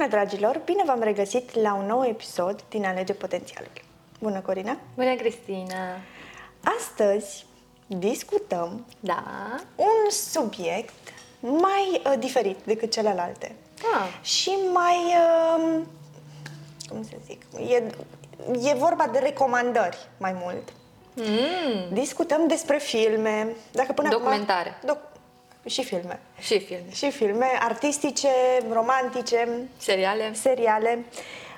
Bună, dragilor! Bine v-am regăsit la un nou episod din Alege Potențialul. Bună, Corina! Bună, Cristina! Astăzi discutăm Da? un subiect mai uh, diferit decât celelalte Ah, și mai, uh, cum să zic, e, e vorba de recomandări mai mult. mm, Discutăm despre filme, dacă până Documentare. acum... Doc- și filme. și filme. Și filme artistice, romantice, Seriale. seriale,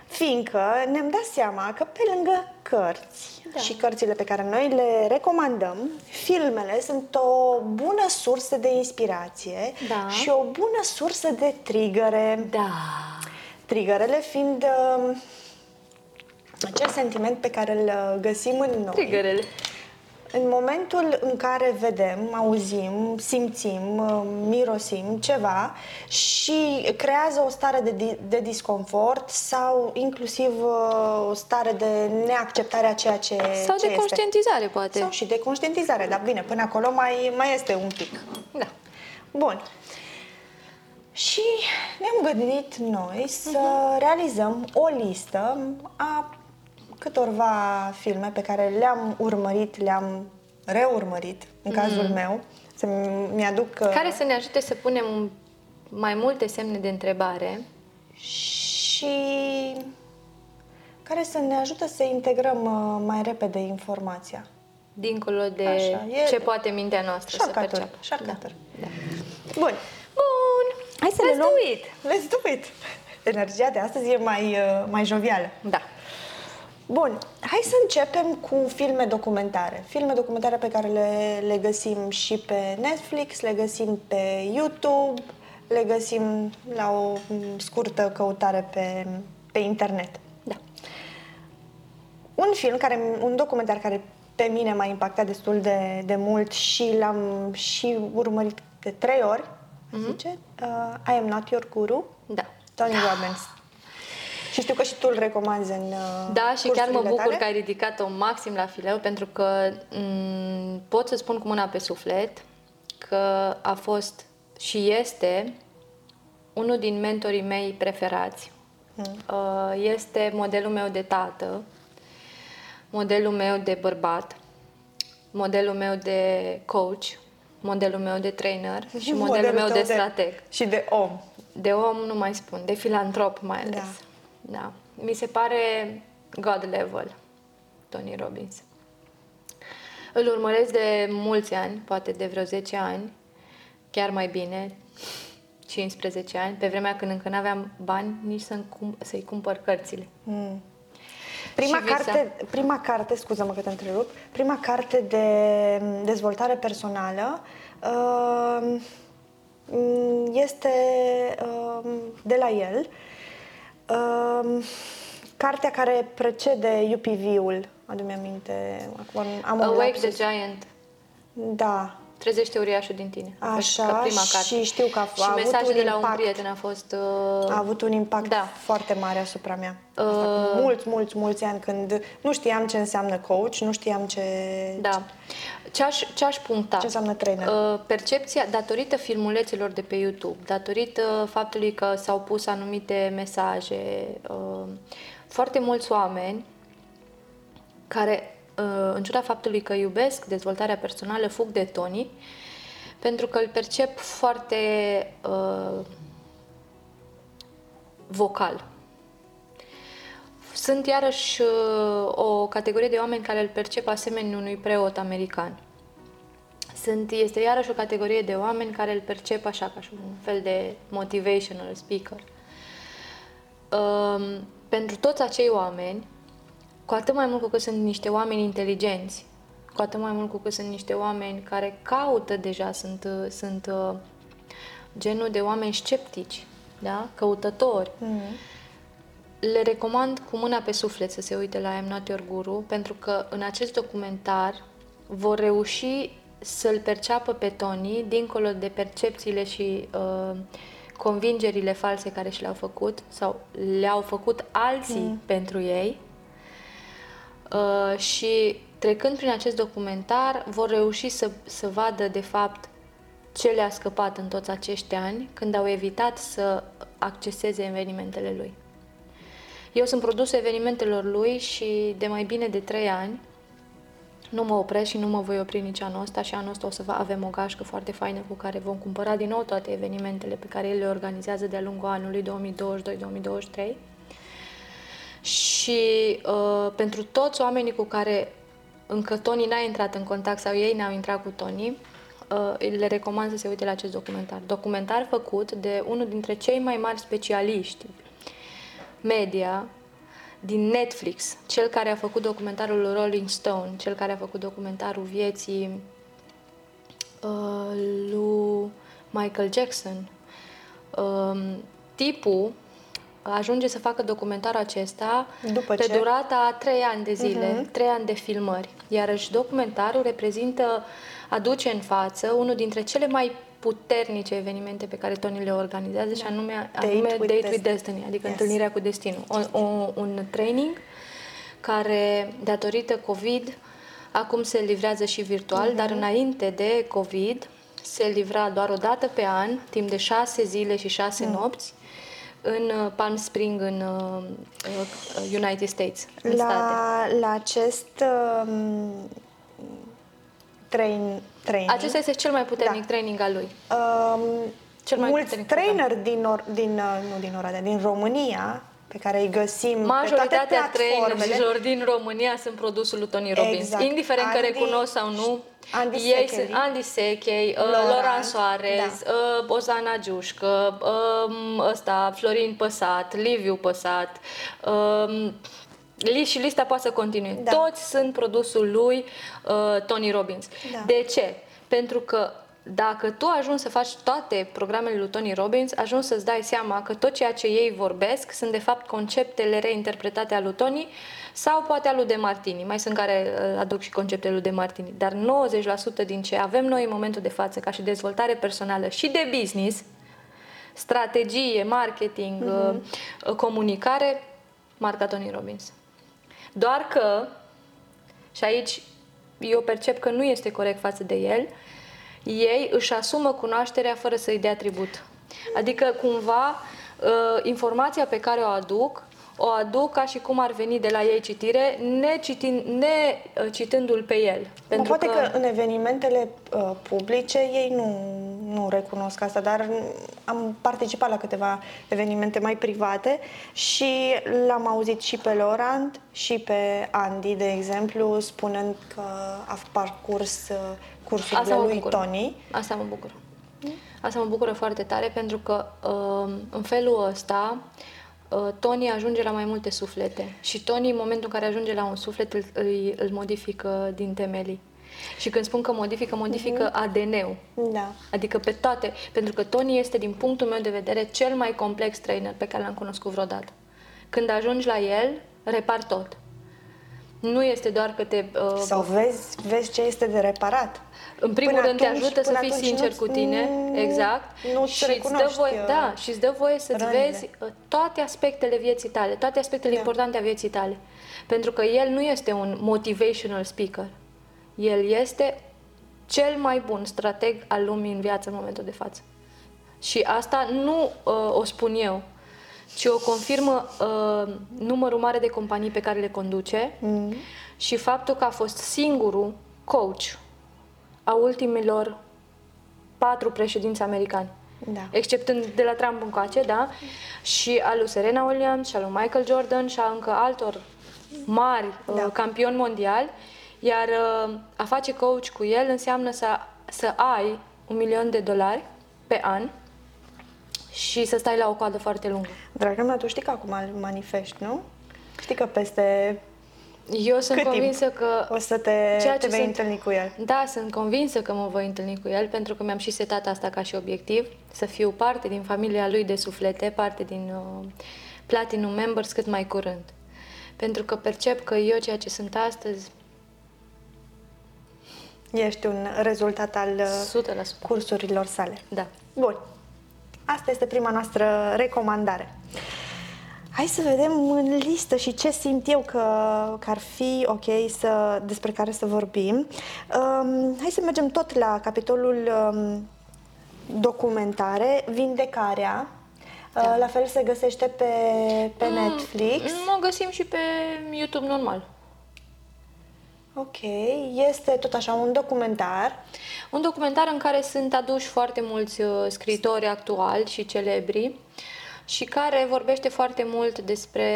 fiindcă ne-am dat seama că pe lângă cărți Da. și cărțile pe care noi le recomandăm, filmele sunt o bună sursă de inspirație Da. și o bună sursă de trigăre. Da. Trigărele fiind uh, acel sentiment pe care îl uh, găsim în noi. Triggerele. În momentul în care vedem, auzim, simțim, uh, mirosim ceva și creează o stare de, di- de disconfort sau inclusiv uh, o stare de neacceptare a ceea ce, Sau ce de conștientizare, poate. Sau și de conștientizare, dar bine, până acolo mai, mai este un pic. Da. Bun. Și ne-am gândit noi să realizăm o listă a câtorva filme pe care le-am urmărit, le-am reurmărit, în cazul meu, să mi-aduc... uh, Care să ne ajute să punem mai multe semne de întrebare. și care să ne ajută să integrăm uh, mai repede informația. Dincolo de Așa, e- ce poate mintea noastră să Shortcut-uri, perceapă. shortcut-uri. Da. Bun. Bun. Hai să Let's le luăm. do it. Let's do it. Energia de astăzi e mai, uh, mai jovială. Da. Bun, hai să începem cu filme documentare. Filme documentare pe care le, le găsim și pe Netflix, le găsim pe YouTube, le găsim la o m, scurtă căutare pe, pe internet. Da. Un film, care, un documentar care pe mine m-a impactat destul de, de mult și l-am și urmărit de trei ori, mm-hmm. zice, uh, I Am Not Your Guru, Da. Tony Robbins. Și știu că și tu îl recomanzi în uh, Da, și chiar mă cursurile bucur tale. că ai ridicat-o maxim la fileu, pentru că m- pot să spun cu mâna pe suflet că a fost și este unul din mentorii mei preferați. Uh, Este modelul meu de tată, modelul meu de bărbat, modelul meu de coach, modelul meu de trainer și modelul, meu tău de strateg. Și de om. De om nu mai spun, de filantrop mai ales. Da. Da. Mi se pare God level, Tony Robbins. Îl urmăresc de mulți ani, poate de vreo 10 ani, chiar mai bine, 15 ani, pe vremea când încă n-aveam bani nici să-mi cum, să-i cumpăr cărțile. Prima Și visa. carte, prima carte, scuză-mă că te întrerup, prima carte de dezvoltare personală uh, este uh, de la el. Uh, cartea care precede UPV-ul, adu-mi aminte, acum am un Awake lapsus. the Giant, Da, trezește uriașul din tine. A fost Așa, ca prima carte. și știu că a- Și a avut mesajul un de la un impact. prieten a fost... Uh, a avut un impact Da. foarte mare asupra mea. Asta cu mulți, mulți, mulți ani când nu știam ce înseamnă coach, nu știam ce... Da. Ce aș, ce aș puncta? Ce înseamnă trainer? Uh, percepția, datorită filmulețelor de pe YouTube, datorită faptului că s-au pus anumite mesaje, uh, foarte mulți oameni care, uh, în ciuda faptului că iubesc dezvoltarea personală, fug de Tony, pentru că îl percep foarte uh, vocal. Sunt iarăși uh, o categorie de oameni care îl percep asemenea unui preot american. Sunt, este iarăși o categorie de oameni care îl percep așa, ca și un fel de motivational speaker. Um, pentru toți acei oameni, cu atât mai mult cu cât sunt niște oameni inteligenți, cu atât mai mult cu cât sunt niște oameni care caută deja, sunt, uh, sunt uh, genul de oameni sceptici, da? căutători, le recomand cu mâna pe suflet să se uite la I'm Not Your Guru, pentru că în acest documentar vor reuși să-l perceapă pe Tony, dincolo de percepțiile și uh, convingerile false care și le-au făcut sau le-au făcut alții mm. pentru ei. Uh, și trecând prin acest documentar, vor reuși să, să vadă de fapt ce le-a scăpat în toți acești ani, când au evitat să acceseze evenimentele lui. Eu sunt produsul evenimentelor lui și de mai bine de 3 ani nu mă opresc și nu mă voi opri nici anul ăsta și anul ăsta o să avem o gașcă foarte faină cu care vom cumpăra din nou toate evenimentele pe care el le organizează de-a lungul anului 2022-2023. Și uh, pentru toți oamenii cu care încă Tony n-a intrat în contact sau ei n-au intrat cu Tony, uh, le recomand să se uite la acest documentar. Documentar făcut de unul dintre cei mai mari specialiști media din Netflix, cel care a făcut documentarul Rolling Stone, cel care a făcut documentarul vieții uh, lui Michael Jackson. Uh, tipul ajunge să facă documentarul acesta După pe ce? durata a trei ani de zile, Mhm. trei ani de filmări. Iarăși documentarul reprezintă, aduce în față unul dintre cele mai puternice evenimente pe care Tony le organizează și anume, Date anume with Date with Destiny. Destiny, adică Yes. întâlnirea cu destinul. O, o, un training care, datorită COVID, acum se livrează și virtual, Mhm. dar înainte de COVID se livra doar o dată pe an, timp de șase zile și șase Mm. nopți, în uh, Palm Spring, în uh, uh, United States, în state. La, la acest um, train, training, Acesta este cel mai puternic Da. training al lui. um, cel mai mulți puternic trainer din, or, din, uh, nu din Oradea, din România, pe care îi găsim pe toate Majoritatea platformele, trainerilor din România sunt produsul lui Tony Robbins. Exact. Indiferent că Andy- recunosc sau nu, Andy ei Secheri. sunt Andy Sechei, uh, Laurent, Laurent Soares, da. uh, Ozana Giușcă, um, ăsta, Florin Păsat, Liviu Păsat, um, li- și lista poate să continue. Da. Toți sunt produsul lui uh, Tony Robbins. Da. De ce? Pentru că dacă tu ajungi să faci toate programele lui Tony Robbins, ajungi să-ți dai seama că tot ceea ce ei vorbesc sunt de fapt conceptele reinterpretate ale lui Tony sau poate al lui De Martini. Mai sunt care uh, aduc și conceptele lui De Martini. Dar 90% din ce avem noi în momentul de față ca și dezvoltare personală și de business, strategie, marketing, uh, comunicare, marca Tony Robbins. Doar că, și aici eu percep că nu este corect față de el, ei își asumă cunoașterea fără să-i dea tribut. Adică, cumva, uh, informația pe care o aduc, o aduc ca și cum ar veni de la ei citire, ne, citin, ne uh, citându-l pe el. Mă, poate că... că în evenimentele uh, publice ei nu, nu recunosc asta, dar am participat la câteva evenimente mai private și l-am auzit și pe Laurent și pe Andy, de exemplu, spunând că a parcurs uh, cursurile Asta mă lui bucur. Tony. Asta mă bucură. Asta mă bucură foarte tare pentru că uh, în felul ăsta uh, Tony ajunge la mai multe suflete și Tony în momentul în care ajunge la un suflet îl, îl, îl modifică din temelii. Și când spun că modifică, modifică ADN-ul. Da. Adică pe toate. Pentru că Tony este, din punctul meu de vedere, cel mai complex trainer pe care l-am cunoscut vreodată. Când ajungi la el, repar tot. Nu este doar că te... Uh, Sau vezi, vezi ce este de reparat. În primul Până rând te atunci- ajută să până fii atunci sincer nu-ți- cu tine, nu- exact, nu-ți și îți dă recunoști, voie, uh, da, și îți dă voie să-ți rănile. vezi uh, toate aspectele vieții tale, toate aspectele Da. importante a vieții tale. Pentru că el nu este un motivational speaker. El este cel mai bun strateg al lumii în viață în momentul de față. Și asta nu uh, o spun eu, ci o confirmă uh, numărul mare de companii pe care le conduce Mm. și faptul că a fost singurul coach a ultimilor patru președinți americani. Da. Exceptând de la Trump încoace, da? Și al lui Serena Williams, și al lui Michael Jordan și a încă altor mari Da. uh, campioni mondiali. Iar uh, a face coach cu el înseamnă să, să ai un milion de dolari pe an și să stai la o coadă foarte lungă. Dragă mea, tu știi că acum îl manifesti, nu? Știi că peste Eu sunt cât convinsă timp că o să te, ceea te ce vei sunt- întâlni cu el. Da, sunt convinsă că mă voi întâlni cu el pentru că mi-am și setat asta ca și obiectiv, să fiu parte din familia lui de suflete, parte din uh, Platinum Members cât mai curând. Pentru că percep că eu ceea ce sunt astăzi, Ești un rezultat al uh, 100%. cursurilor sale. Da. Bun. Asta este prima noastră recomandare. Hai să vedem în listă și ce simt eu că, că ar fi ok să, despre care să vorbim. Um, hai să mergem tot la capitolul um, documentare, vindecarea. Da. La fel se găsește pe, pe mm, Netflix. Nu o găsim și pe YouTube normal. Ok, este tot așa un documentar. Un documentar în care sunt aduși foarte mulți uh, scritori actuali și celebri și care vorbește foarte mult despre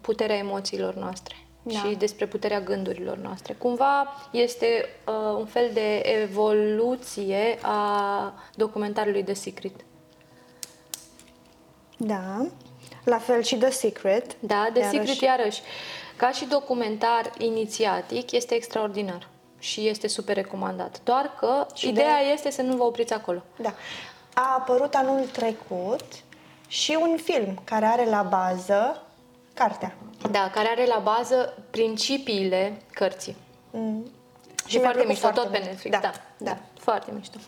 puterea emoțiilor noastre da. și despre puterea gândurilor noastre. Cumva este uh, un fel de evoluție a documentarului The Secret. Da, la fel și The Secret. Da, The iarăși. Secret iarăși. Ca și documentar inițiatic, este extraordinar și este super recomandat. Doar că și ideea de... este să nu vă opriți acolo. Da. A apărut anul trecut și un film care are la bază cartea. Da, care are la bază principiile cărții. Mm. Și, și foarte mișto, foarte tot pe Netflix. Da, da, da. da foarte mișto.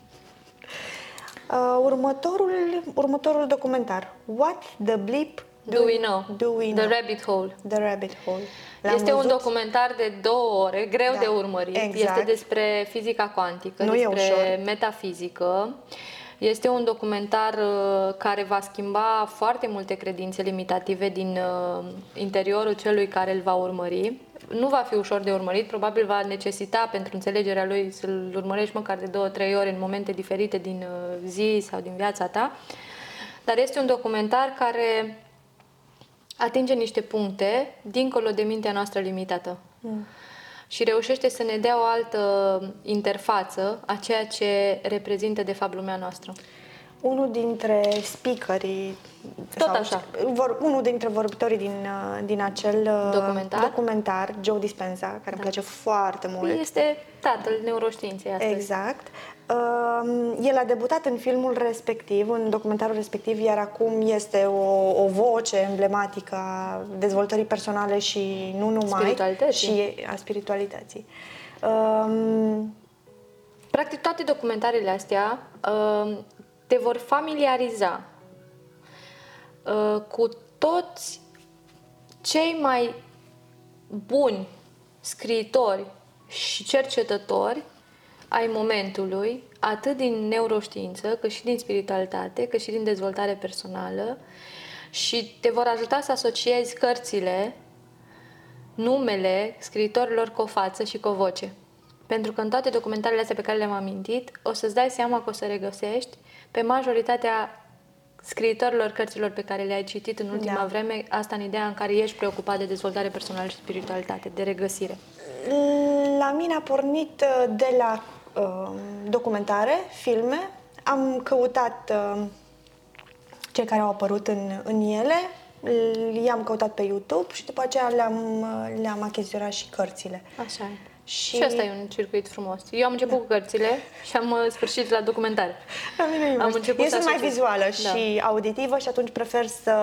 Uh, următorul, următorul documentar. What the bleep do, do we know? Do we know? The Rabbit Hole. The Rabbit Hole. L-am este văzut? un documentar de două ore, greu da, de urmărit. Exact. Este despre fizica cuantică, nu despre metafizică. Este un documentar uh, care va schimba foarte multe credințe limitative din uh, interiorul celui care îl va urmări. Nu va fi ușor de urmărit, probabil va necesita pentru înțelegerea lui să-l urmărești măcar de două, trei ore în momente diferite din uh, zi sau din viața ta. Dar este un documentar care atinge niște puncte dincolo de mintea noastră limitată. Mm. Și reușește să ne dea o altă interfață a ceea ce reprezintă de fapt lumea noastră. Unul dintre speakerii tot sau, așa. Vor, unul dintre vorbitorii din, uh, din acel uh, documentar, documentar Joe Dispenza, care da. îmi place foarte mult. Este tatăl neuroștiinței astăzi. Exact. Uh, el a debutat în filmul respectiv, în documentarul respectiv, iar acum este o, o voce emblematică a dezvoltării personale și nu numai, și a spiritualității. Uh, Practic toate documentarele astea uh, te vor familiariza uh, cu toți cei mai buni scriitori și cercetători ai momentului, atât din neuroștiință, cât și din spiritualitate, cât și din dezvoltare personală și te vor ajuta să asociezi cărțile, numele scriitorilor cu o față și cu o voce. Pentru că în toate documentarele astea pe care le-am amintit, o să-ți dai seama că o să regăsești pe majoritatea scriitorilor cărților pe care le-ai citit în ultima da. vreme, asta în ideea în care ești preocupat de dezvoltare personală și spiritualitate, de regăsire. La mine a pornit uh, de la uh, documentare, filme, am căutat uh, cei care au apărut în, în ele, i-am căutat pe YouTube și după aceea le-am, uh, le-am achiziționat și cărțile. Așa e. Și... și asta e un circuit frumos. Eu am început da. cu cărțile și am uh, sfârșit la documentare. La mine am început Eu sunt mai vizuală da. și auditivă și atunci prefer să,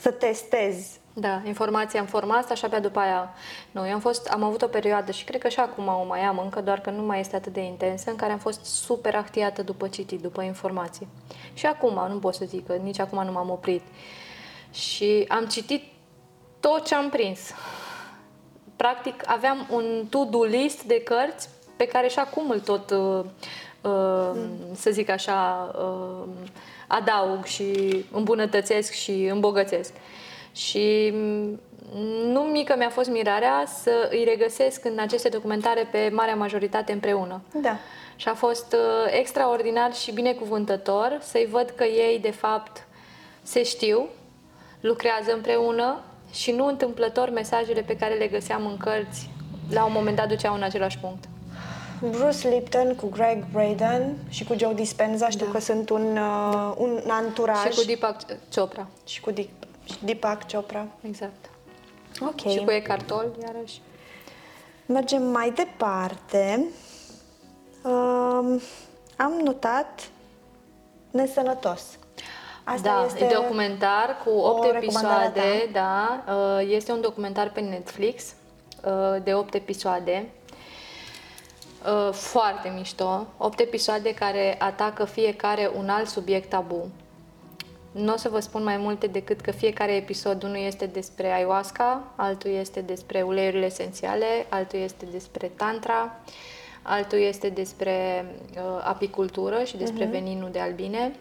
să testez. Da, informația în forma asta și abia după aia... Nu, eu am, fost, am avut o perioadă și cred că și acum o mai am încă, doar că nu mai este atât de intensă, în care am fost super actiată după citit, după informații. Și acum, nu pot să zic că nici acum nu m-am oprit. Și am citit tot ce am prins practic aveam un to-do list de cărți pe care și acum îl tot, uh, uh, să zic așa, uh, adaug și îmbunătățesc și îmbogățesc. Și mm, nu mică mi-a fost mirarea să îi regăsesc în aceste documentare pe marea majoritate împreună. Da. Și a fost uh, extraordinar și binecuvântător să-i văd că ei, de fapt, se știu, lucrează împreună și nu întâmplător mesajele pe care le găseam în cărți la un moment dat duceau în același punct. Bruce Lipton cu Greg Braden și cu Joe Dispenza știu da. că sunt un, uh, un anturaj. Și cu Deepak Chopra. Și cu Deep, Deepak Chopra. Exact. Ok. Și cu Eckhart Tolle, iarăși. Mergem mai departe. Uh, am notat nesănătos. Asta da, este e documentar cu 8 episoade, da. Uh, este un documentar pe Netflix uh, de 8 episoade. Uh, foarte mișto. 8 episoade care atacă fiecare un alt subiect tabu. Nu o să vă spun mai multe decât că fiecare episod, unul este despre ayahuasca, altul este despre uleiurile esențiale, altul este despre tantra, altul este despre uh, apicultură și despre uh-huh. veninul de albine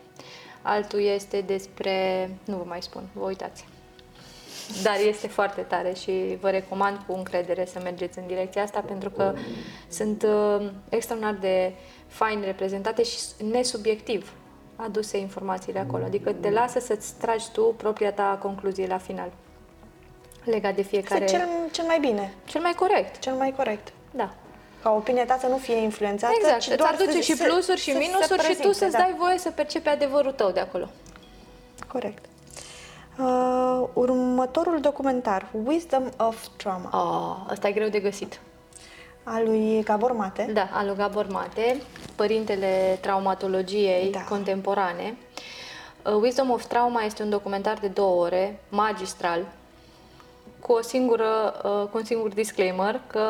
altul este despre... nu vă mai spun, vă uitați. Dar este foarte tare și vă recomand cu încredere să mergeți în direcția asta pentru că sunt uh, extraordinar de fain reprezentate și nesubiectiv aduse informațiile acolo. Adică te lasă să-ți tragi tu propria ta concluzie la final legat de fiecare... Este cel, cel mai bine, cel mai corect. cel mai corect. Da. Ca opinia ta să nu fie influențată, Exact, ci îți doar aduce să, și să- plusuri și să- să minusuri și tu prezinte, să-ți da. dai voie să percepi adevărul tău de acolo. Corect. Uh, următorul documentar, Wisdom of Trauma, Oh, ăsta e greu de găsit. al lui Gabor Mate. Da, al lui Gabor Mate, părintele traumatologiei Da. contemporane. Uh, Wisdom of Trauma este un documentar de două ore, magistral, cu, o singură, uh, cu un singur disclaimer, că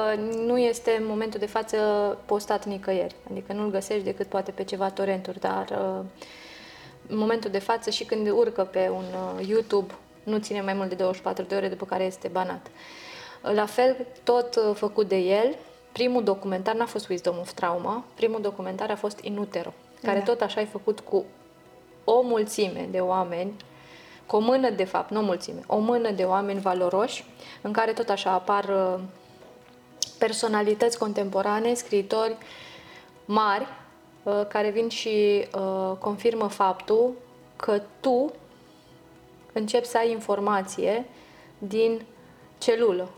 nu este în momentul de față postat nicăieri. Adică nu-l găsești decât poate pe ceva torrenturi, dar uh, în momentul de față și când urcă pe un uh, YouTube, nu ține mai mult de 24 de ore, după care este banat. La fel, tot uh, făcut de el, primul documentar n-a fost Wisdom of Trauma, primul documentar a fost In Utero, care Da. tot așa e făcut cu o mulțime de oameni, cu o mână de fapt, nu o mulțime, o mână de oameni valoroși, în care tot așa apar uh, personalități contemporane, scriitori mari, uh, care vin și uh, confirmă faptul că tu începi să ai informație din celulă.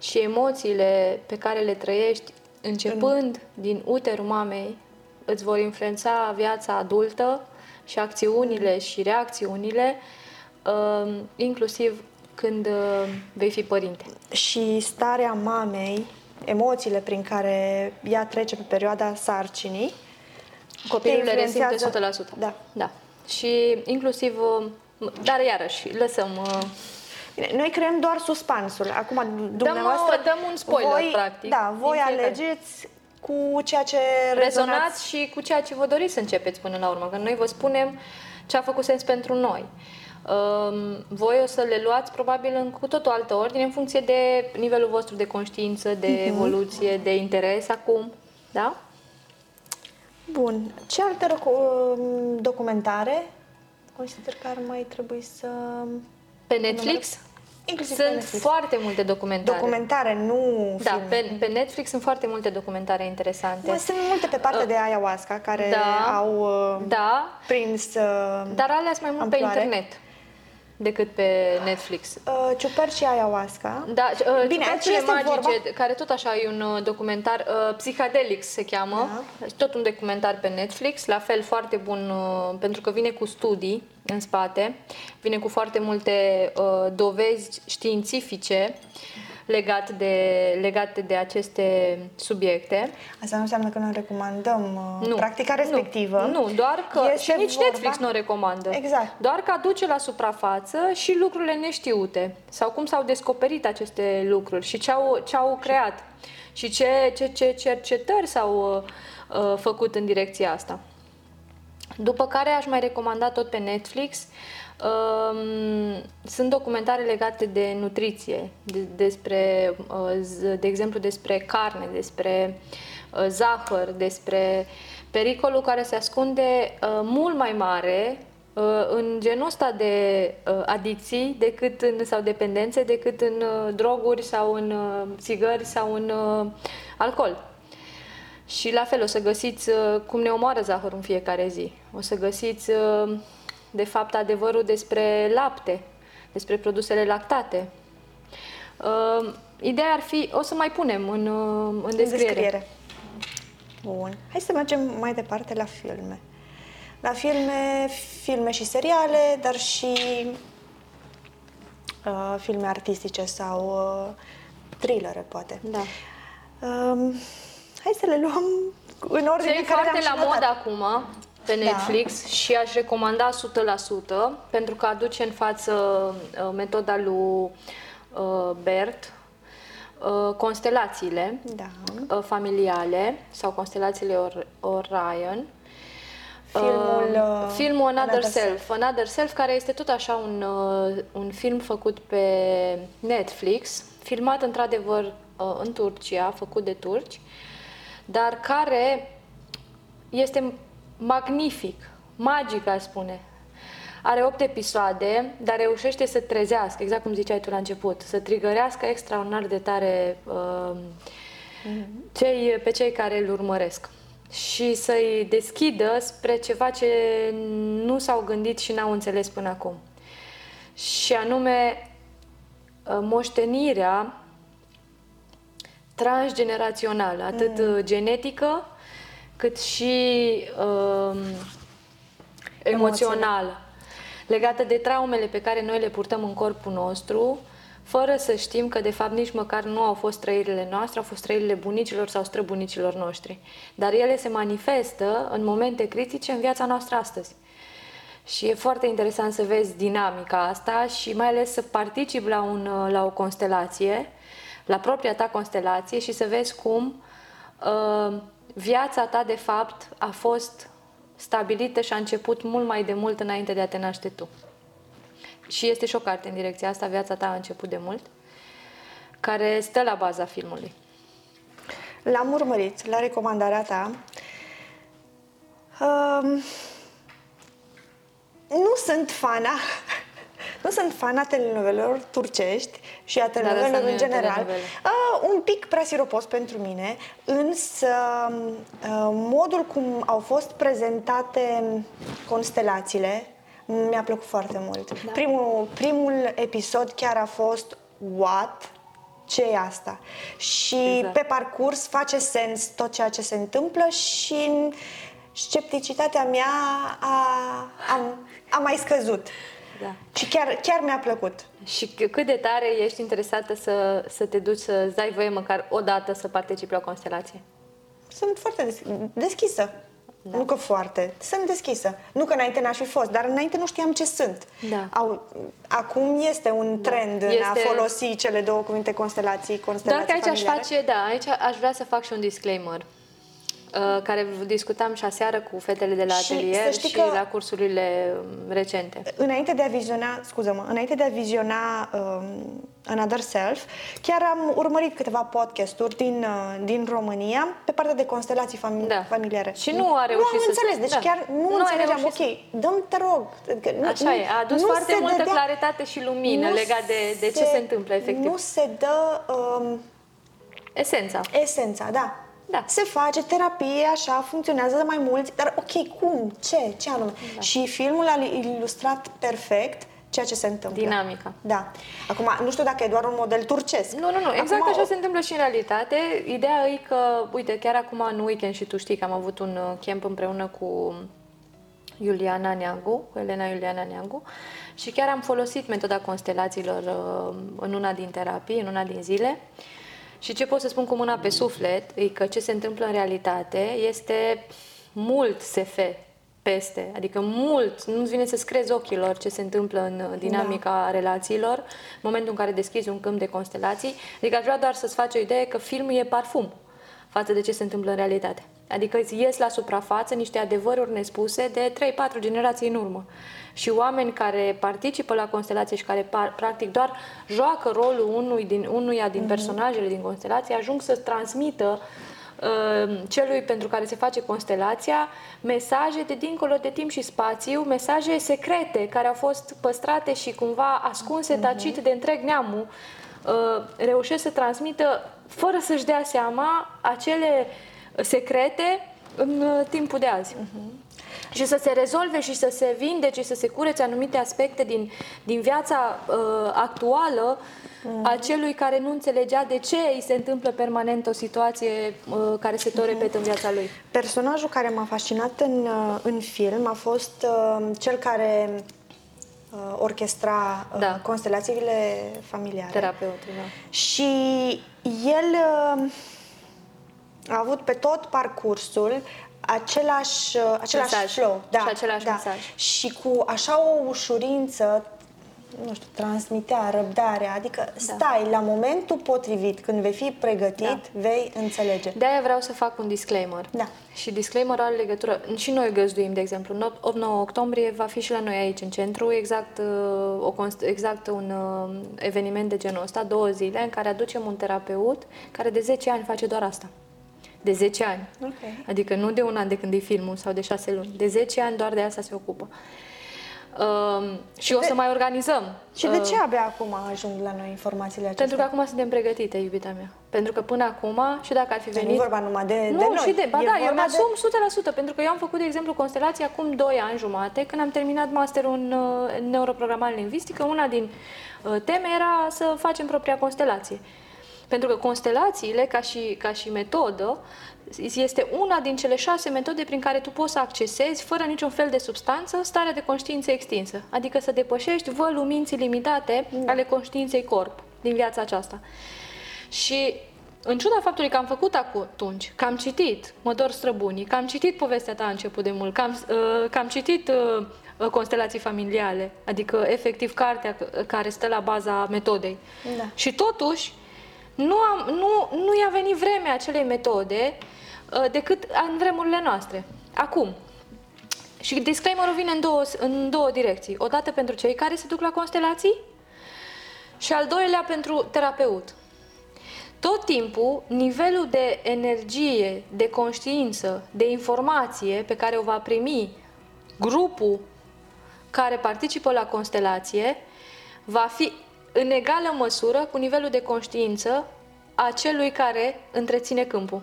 Și emoțiile pe care le trăiești începând din uterul mamei îți vor influența viața adultă și acțiunile și reacțiunile, uh, inclusiv când uh, vei fi părinte. Și starea mamei, emoțiile prin care ea trece pe perioada sarcinii, Copilul te le resimte influențează- 100%. Da. da. Și inclusiv, uh, dar iarăși, lăsăm... uh, Bine, noi creăm doar suspansul. Acum, dumneavoastră... dăm un spoiler, voi, practic, Da, voi din fiecare. alegeți cu ceea ce rezonați. rezonați și cu ceea ce vă doriți să începeți până la urmă, că noi vă spunem ce a făcut sens pentru noi. Um, Voi o să le luați probabil în cu tot o altă ordine în funcție de nivelul vostru de conștiință, de Mhm. evoluție, de interes acum, da? Bun. Ce alte roco- documentare consider că ar mai trebui să... Pe Netflix Inclusiv pe sunt Netflix. foarte multe documentare. Documentare, nu Da, filme. pe, pe Netflix sunt foarte multe documentare interesante. Mai Sunt multe pe partea de ayahuasca care Da. au uh, Da, prins uh, dar alea sunt mai mult pe amploare. internet decât pe Netflix. uh, ciuperci și ayahuasca. Da, uh, Bine, Ciupercile aici este magice, vorba- care tot așa e un uh, documentar, uh, Psychedelics se cheamă, tot un documentar pe Netflix, la fel foarte bun uh, pentru că vine cu studii în spate, vine cu foarte multe uh, dovezi științifice legate de, legate de aceste subiecte. Asta nu înseamnă că noi recomandăm uh, Nu. practica respectivă. Nu, nu doar că Este și nici vorba- Netflix nu o recomandă. Exact. Doar că aduce la suprafață și lucrurile neștiute sau cum s-au descoperit aceste lucruri și ce au, ce au creat și ce, ce, ce cercetări s-au uh, uh, făcut în direcția asta. După care aș mai recomanda tot pe Netflix um, sunt documentare legate de nutriție, de, despre, uh, z- de exemplu, despre carne, despre uh, zahăr, despre pericolul care se ascunde uh, mult mai mare uh, în genul ăsta de uh, adiții decât în, sau dependențe decât în uh, droguri sau în uh, țigări sau în uh, alcool. Și la fel o să găsiți uh, cum ne omoară zahărul în fiecare zi. O să găsiți, uh, de fapt, adevărul despre lapte, despre produsele lactate. Uh, Ideea ar fi, o să mai punem în, uh, în În descriere. descriere. Bun. Hai să mergem mai departe la filme. La filme, filme și seriale, dar și uh, filme artistice sau uh, thrillere, poate. Da. Um, hai să le luăm în ordine Ce e în care foarte le-am la și mod notat. acum pe Da. Netflix și aș recomanda 100% pentru că aduce în față uh, metoda lui uh, Bert, uh, constelațiile Da. uh, familiale sau constelațiile Or- Orion. Filmul, Uh, uh, filmul Another, Another Self. Another Self, care este tot așa un, uh, un film făcut pe Netflix, filmat într-adevăr uh, în Turcia, făcut de turci, dar care este magnific, magic, aș spune. Are 8 episoade, dar reușește să trezească, exact cum ziceai tu la început, să trigărească extraordinar de tare uh, cei, pe cei care îl urmăresc și să-i deschidă spre ceva ce nu s-au gândit și n-au înțeles până acum. Și anume uh, moștenirea transgenerațională, atât mm. genetică cât și uh, emoțională, legată de traumele pe care noi le purtăm în corpul nostru, fără să știm că de fapt nici măcar nu au fost trăirile noastre, au fost trăirile bunicilor sau străbunicilor noștri. Dar ele se manifestă în momente critice în viața noastră astăzi. Și e foarte interesant să vezi dinamica asta și mai ales să participi la, un, la o constelație, la propria ta constelație și să vezi cum uh, viața ta de fapt a fost stabilită și a început mult mai de mult înainte de a te naște tu. Și este și o carte în direcția asta, Viața ta a început de mult, care stă la baza filmului. L-am urmărit la recomandarea ta. Um, nu sunt fana nu sunt fana telenovelelor turcești și a telenovelelor în general. Uh, un pic prea siropos pentru mine, însă uh, modul cum au fost prezentate constelațiile mi-a plăcut foarte mult. Da. Primul, primul episod chiar a fost what? ce e asta? Și exact. pe parcurs face sens tot ceea ce se întâmplă și scepticitatea mea a, a, a mai scăzut. Da. Și chiar, chiar mi-a plăcut. Și cât de tare ești interesată să, să te duci să dai voie măcar o dată să participi la o constelație? Sunt foarte deschisă. Da. Nu că foarte. Sunt deschisă. Nu că înainte n-aș fi fost, dar înainte nu știam ce sunt. Da. Au, acum este un da. trend da. este... în a folosi cele două cuvinte constelații, constelații Doar că aici familiare. aș face, da, aici aș vrea să fac și un disclaimer. Uh, care discutam și șaseară cu fetele de la și atelier și la cursurile um, recente. Înainte de a viziona, scuză-mă, înainte de a viziona um, Another Self, chiar am urmărit câteva podcasturi din, uh, din România pe partea de constelații fami- da. familiare. Și nu a reușit Nu am înțeles, deci da. chiar nu, nu înțelegeam, ok, dăm te rog. Nu, Așa e, a adus foarte multă dădea, claritate și lumină legat de, de se, ce se întâmplă efectiv. Nu se dă... Um, esența. Esența, da. Da. Se face terapie, așa, funcționează de mai mulți, dar ok, cum? Ce? Ce anume? Da. Și filmul a ilustrat perfect ceea ce se întâmplă. Dinamica. Da. Acum, nu știu dacă e doar un model turcesc. Nu, nu, nu. Exact acum, așa o... se întâmplă și în realitate. Ideea e că, uite, chiar acum în weekend și tu știi că am avut un uh, camp împreună cu Iuliana Neagu, cu Elena Iuliana Neagu și chiar am folosit metoda constelațiilor uh, în una din terapii, în una din zile. Și ce pot să spun cu mâna pe suflet e că ce se întâmplă în realitate este mult SF peste, adică mult, nu-ți vine să-ți crezi ochilor ce se întâmplă în dinamica da. relațiilor, în momentul în care deschizi un câmp de constelații. Adică aș vrea doar să-ți faci o idee că filmul e parfum față de ce se întâmplă în realitate. Adică îți ies la suprafață niște adevăruri nespuse de 3-4 generații în urmă. Și oameni care participă la constelație și care practic doar joacă rolul unui din, unuia din mhm. personajele din constelație ajung să transmită uh, celui pentru care se face constelația mesaje de dincolo de timp și spațiu, mesaje secrete care au fost păstrate și cumva ascunse, mhm. tacit de întreg neamul, uh, reușesc să transmită fără să-și dea seama acele secrete în uh, timpul de azi. Uh-huh. Și să se rezolve și să se vindece și să se curețe anumite aspecte din, din viața uh, actuală uh-huh. a celui care nu înțelegea de ce îi se întâmplă permanent o situație uh, care se tot repetă în viața lui. Personajul care m-a fascinat în, uh, în film a fost uh, cel care uh, orchestra uh, da. constelațiile familiare. Terapeutul, da. Și el... Uh, a avut pe tot parcursul același, același mesaj. flow. Da, și același da. mesaj. Și cu așa o ușurință, nu știu, transmitea răbdarea, adică da. stai la momentul potrivit, când vei fi pregătit, da. vei înțelege. De-aia vreau să fac un disclaimer. Da. Și disclaimer are legătură, și noi găzduim, de exemplu, 8-9 octombrie va fi și la noi aici în centru exact, uh, o, exact un uh, eveniment de genul ăsta, două zile, în care aducem un terapeut care de 10 ani face doar asta de 10 ani. Ok. Adică nu de un an de când e filmul sau de 6 luni, de 10 ani doar de asta se ocupă. Uh, și o De- să mai organizăm. Și de Uh, ce abia acum ajung la noi informațiile acestea? Pentru că acum suntem pregătite, iubita mea. Pentru că până acum, și dacă ar fi Deci nu venit... e vorba numai de, nu, de noi. și de, ba e da, eu vorba mi-asum 100%, pentru că eu am făcut, de exemplu, constelații acum 2 ani jumate, când am terminat masterul în uh, neuroprogramare lingvistică, una din uh, teme era să facem propria constelație. Pentru că constelațiile, ca și, ca și metodă, este una din cele șase metode prin care tu poți să accesezi, fără niciun fel de substanță, starea de conștiință extinsă. Adică să depășești vălul minții limitate ale conștiinței corp din viața aceasta. Și în ciuda faptului că am făcut atunci, că am citit Mă dor străbunii, că am citit povestea ta a început de mult, că am, uh, că am citit uh, uh, constelații familiale, adică efectiv cartea c- care stă la baza metodei. Da. Și totuși, nu, am, nu, nu i-a venit vremea acelei metode uh, decât în vremurile noastre. Acum, și disclaimerul vine în două, în două direcții. Odată pentru cei care se duc la constelații și al doilea pentru terapeut. Tot timpul, nivelul de energie, de conștiință, de informație pe care o va primi grupul care participă la constelație va fi în egală măsură cu nivelul de conștiință a celui care întreține câmpul.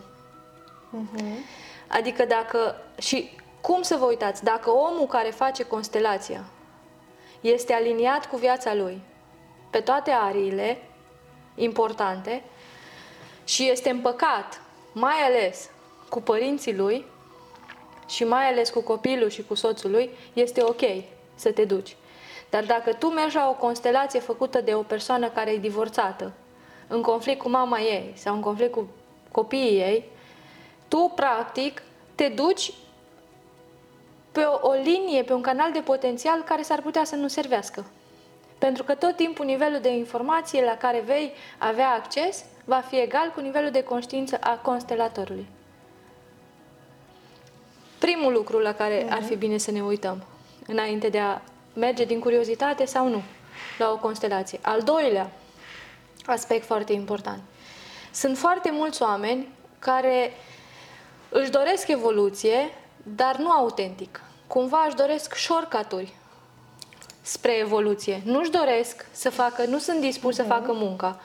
Adică dacă... Și cum să vă uitați? Dacă omul care face constelația este aliniat cu viața lui pe toate ariile importante și este împăcat, mai ales cu părinții lui și mai ales cu copilul și cu soțul lui, este ok să te duci. Dar dacă tu mergi la o constelație făcută de o persoană care e divorțată, în conflict cu mama ei sau în conflict cu copiii ei, tu, practic, te duci pe o, o linie, pe un canal de potențial care s-ar putea să nu servească. Pentru că tot timpul nivelul de informație la care vei avea acces va fi egal cu nivelul de conștiință a constelatorului. Primul lucru la care ar fi bine să ne uităm, înainte de a merge din curiozitate sau nu la o constelație. Al doilea aspect foarte important. Sunt foarte mulți oameni care își doresc evoluție, dar nu autentic. Cumva își doresc shortcut-uri spre evoluție. Nu-și doresc să facă, nu sunt dispuși să facă munca.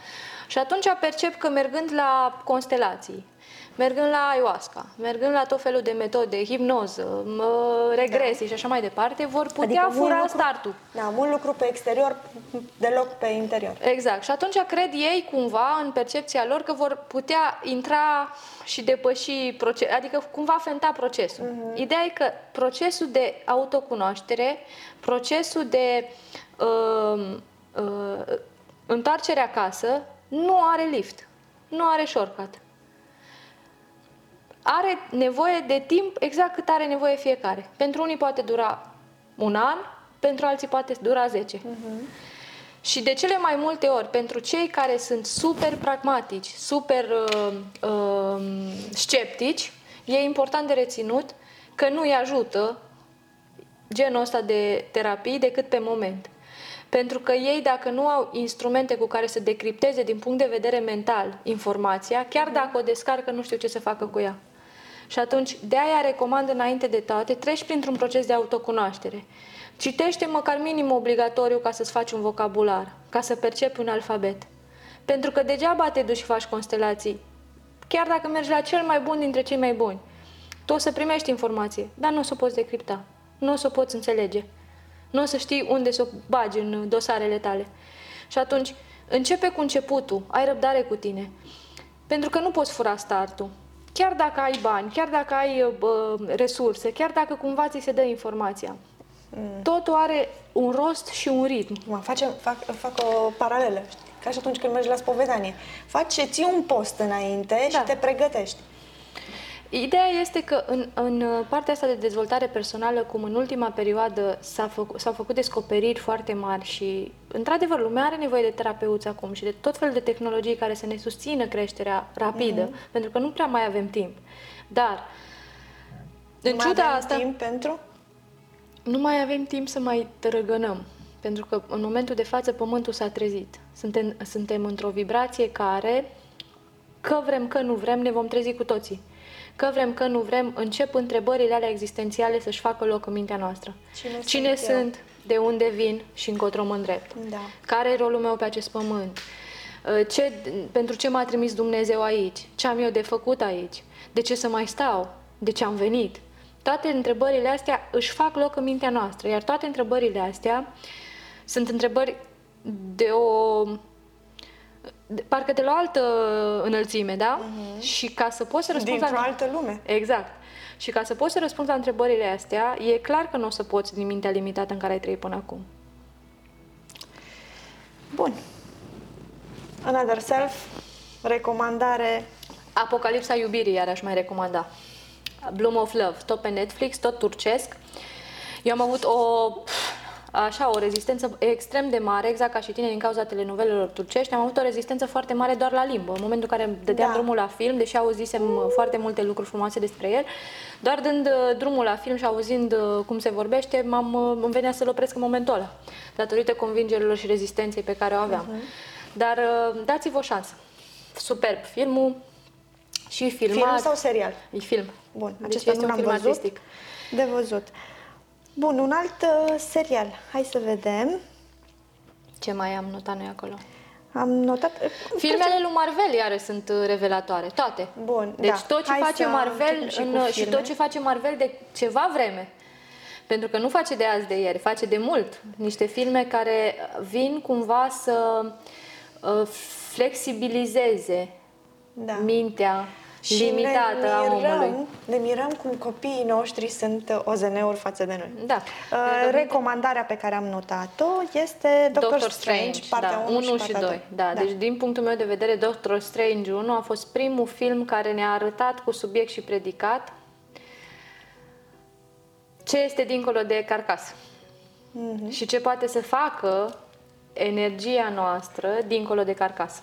Și atunci percep că mergând la constelații, mergând la ayahuasca, mergând la tot felul de metode, hipnoză, mă, regresii și așa mai departe, vor putea mult fura lucru- startul. Da, mult lucru pe exterior, deloc pe interior. Exact. Și atunci cred ei cumva în percepția lor că vor putea intra și depăși proces, adică cumva fenta procesul. Uh-huh. Ideea e că procesul de autocunoaștere, procesul de uh, uh, întoarcere acasă nu are lift, nu are shortcut. Are nevoie de timp exact cât are nevoie fiecare. Pentru unii poate dura un an, pentru alții poate dura 10. Și de cele mai multe ori, pentru cei care sunt super pragmatici, super uh, uh, sceptici, e important de reținut că nu îi ajută genul ăsta de terapii decât pe moment. Pentru că ei, dacă nu au instrumente cu care să decripteze din punct de vedere mental informația, chiar dacă o descarcă, nu știu ce să facă cu ea. Și atunci, de aia recomand înainte de toate, treci printr-un proces de autocunoaștere. Citește măcar minim obligatoriu ca să-ți faci un vocabular, ca să percepi un alfabet. Pentru că degeaba te duci și faci constelații. Chiar dacă mergi la cel mai bun dintre cei mai buni, tu o să primești informație, dar nu o să o poți decripta. Nu o să o poți înțelege. Nu o să știi unde să o bagi în dosarele tale. Și atunci, începe cu începutul, ai răbdare cu tine. Pentru că nu poți fura startul. Chiar dacă ai bani, chiar dacă ai bă, resurse, chiar dacă cumva ți se dă informația. Mm. Totul are un rost și un ritm. Mă, facem, fac, fac o paralelă, știi? Ca și atunci când mergi la spovedanie. Faci, ții un post înainte Da. și te pregătești. Ideea este că în, în partea asta de dezvoltare personală, cum în ultima perioadă s-a făcut, s-au făcut descoperiri foarte mari și, într-adevăr, lumea are nevoie de terapeuți acum și de tot felul de tehnologii care să ne susțină creșterea rapidă, mm-hmm. pentru că nu prea mai avem timp. Dar, în Nu mai ciuda avem asta, timp pentru? nu mai avem timp să mai tărăgănăm. Pentru că în momentul de față pământul s-a trezit. Suntem, suntem într-o vibrație care, că vrem, că nu vrem, ne vom trezi cu toții. Că vrem, că nu vrem, încep întrebările alea existențiale să-și facă loc în mintea noastră. Cine Cine sunt eu? sunt, de unde vin și încotro mă îndrept? Da. Care e rolul meu pe acest pământ? Uh, Ce, pentru ce m-a trimis Dumnezeu aici? Ce am eu de făcut aici? De ce să mai stau? De ce am venit? Toate întrebările astea își fac loc în mintea noastră, iar toate întrebările astea sunt întrebări de o... de- parcă de la o altă înălțime, da? Și ca să poți să răspunzi Dintr-o la... altă lume. Exact. Și ca să poți să răspunzi la întrebările astea, e clar că nu o să poți din mintea limitată în care ai trăit până acum. Bun. Another Self, recomandare. Apocalipsa iubirii, iar aș mai recomanda. Bloom of Love, tot pe Netflix, tot turcesc. Eu am avut o, așa, o rezistență extrem de mare, exact ca și tine, din cauza telenovelelor turcești. Am avut o rezistență foarte mare doar la limbă. În momentul în care dădeam Da. drumul la film, deși auzisem uh, foarte multe lucruri frumoase despre el, doar dând uh, drumul la film și auzind uh, cum se vorbește, m-am, uh, îmi venea să-l opresc în momentul ăla, datorită convingerilor și rezistenței pe care o aveam. Dar uh, dați-vă o șansă. Superb filmul și filmat. Film sau serial? E film. Bun, Deci acesta este nu un l-am film văzut. artistic. De văzut. Bun, un alt uh, serial. Hai să vedem. Ce mai am notat noi acolo? Am notat... Filmele lui Marvel iară sunt uh, revelatoare, toate. Bun, Deci da. tot ce Hai face să Marvel începem și în, cu și filme. tot ce face Marvel de ceva vreme. Pentru că nu face de azi de ieri, face de mult. Niște filme care vin cumva să uh, flexibilizeze Da. mintea Și limitată ne a mirăm, omului. ne mirăm cum copiii noștri sunt uh, OZN-uri față de noi. Da. Uh, recomandarea pe care am notat-o este Doctor, Doctor Strange, Strange, partea da, 1 1 și și partea 2. Da, da. deci din punctul meu de vedere, Doctor Strange 1 a fost primul film care ne-a arătat cu subiect și predicat ce este dincolo de carcasă Mhm. și ce poate să facă energia noastră dincolo de carcasă.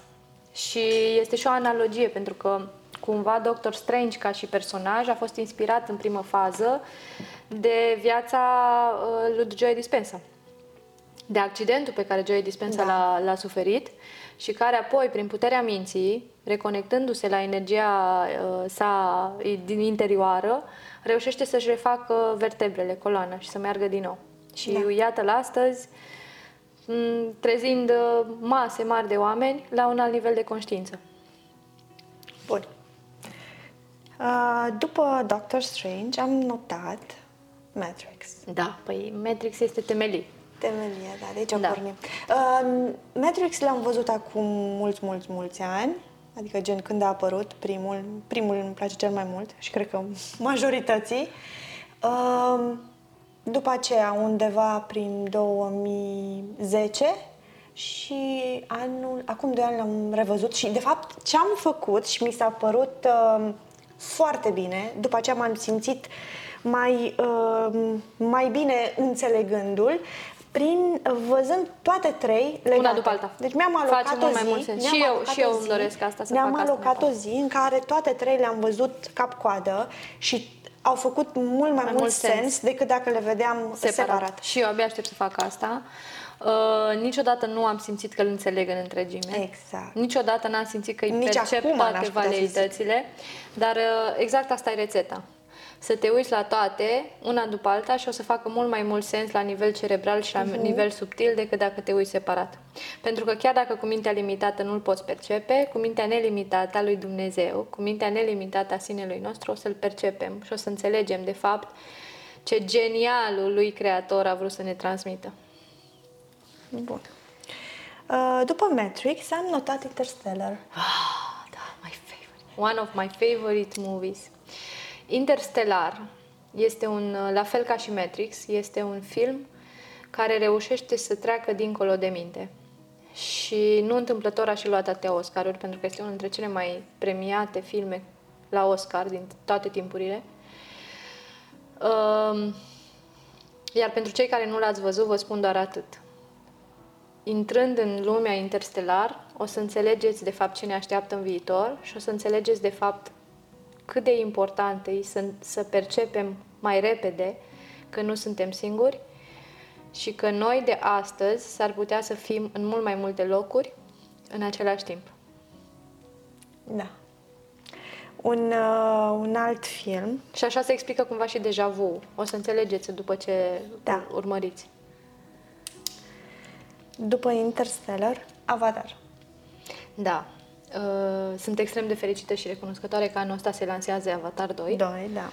Și este și o analogie, pentru că cumva Doctor Strange ca și personaj a fost inspirat în primă fază de viața uh, lui Joe Dispenza de accidentul pe care Joey Dispenza Da. l-a, l-a suferit și care apoi, prin puterea minții, reconectându-se la energia uh, sa din interioară, reușește să-și refacă vertebrele, coloana și să meargă din nou. Și Da. iată-l astăzi, m, trezind uh, mase mari de oameni la un alt nivel de conștiință. Bun. Uh, după Doctor Strange am notat Matrix. Da, păi Matrix este temelie. Temelia, da, de aici Da. da. pornim. Uh, Matrix l-am văzut acum mulți, mulți, mulți ani, adică gen când a apărut primul, primul îmi place cel mai mult și cred că majorității. Uh, după aceea, undeva prin 2010 și anul, acum doi ani l-am revăzut și de fapt ce am făcut și mi s-a părut uh, foarte bine, după aceea m-am simțit mai, uh, mai bine înțelegându-l prin văzând toate trei legate. Una după alta. Deci mi-am Face alocat mult o mai zi. mult sens. mi-am Și eu- alocat și eu o îmi zi, doresc asta, să Mi-am fac asta alocat mai o zi în care toate trei le-am văzut cap-coadă și au făcut mult mai, Mai mult mult sens. sens. decât dacă le vedeam separat. separat. Și eu abia aștept să fac asta. Uh, niciodată nu am simțit că îl înțeleg în întregime. Exact. Niciodată n-am simțit că îi Nici percep acum n-aș toate putea să zic. valeitățile, dar uh, exact asta e rețeta. Să te uiți la toate, una după alta și o să facă mult mai mult sens la nivel cerebral și la Mhm. nivel subtil decât dacă te uiți separat. Pentru că chiar dacă cu mintea limitată nu-l poți percepe, cu mintea nelimitată a lui Dumnezeu, cu mintea nelimitată a sinelui nostru o să-l percepem și o să înțelegem de fapt ce genialul lui Creator a vrut să ne transmită. Bun. Uh, după Matrix am notat Interstellar. Ah, da, my favorite. One of my favorite movies. Interstellar este un, la fel ca și Matrix, este un film care reușește să treacă dincolo de minte. Și nu întâmplător a și luat atâtea Oscaruri, pentru că este unul dintre cele mai premiate filme la Oscar din toate timpurile. Um, iar pentru cei care nu l-ați văzut, vă spun doar atât. Intrând în lumea interstelar, o să înțelegeți de fapt ce ne așteaptă în viitor și o să înțelegeți de fapt cât de important e să, să percepem mai repede că nu suntem singuri și că noi de astăzi s-ar putea să fim în mult mai multe locuri în același timp. Da. Un, uh, un alt film. Și așa se explică cumva și deja vu. O să înțelegeți după ce Da. urmăriți. După Interstellar, Avatar. Da. Uh, sunt extrem de fericită și recunoscătoare că anul ăsta se lansează Avatar 2. Doi, da.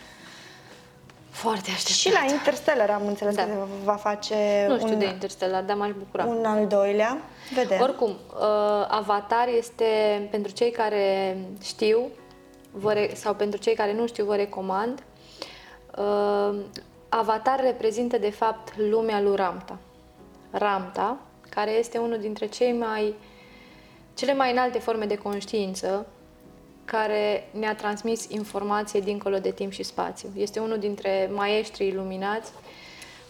Foarte așteptat. Și la Interstellar am înțeles Da. că va face Nu știu un, de Interstellar, dar m-aș bucura. un al doilea. Vedem. Oricum, uh, Avatar este, pentru cei care știu, vă re- sau pentru cei care nu știu, vă recomand. Uh, Avatar reprezintă, de fapt, lumea lui Ramta. Ramta, care este unul dintre cei mai, cele mai înalte forme de conștiință care ne-a transmis informație dincolo de timp și spațiu. Este unul dintre maestrii iluminați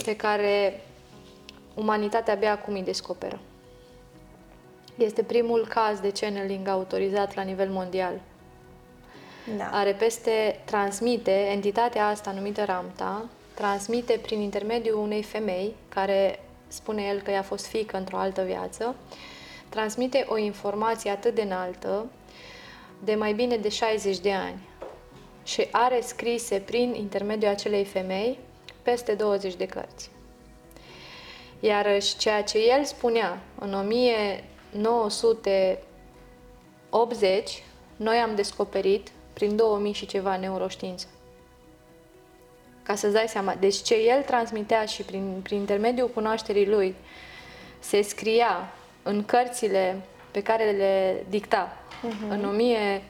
pe care umanitatea abia acum îi descoperă. Este primul caz de channeling autorizat la nivel mondial. da. Are peste, transmite, entitatea asta numită Ramta, transmite prin intermediul unei femei, care spune el că i-a fost fică într-o altă viață, transmite o informație atât de înaltă, de mai bine de 60 de ani. Și are scrise prin intermediul acelei femei peste 20 de cărți. Iarăși, ceea ce el spunea în 1980, noi am descoperit prin 2000 și ceva neuroștiință. Ca să-ți dai seama. Deci ce el transmitea și prin, prin intermediul cunoașterii lui se scria în cărțile pe care le dicta uh-huh. în 1000,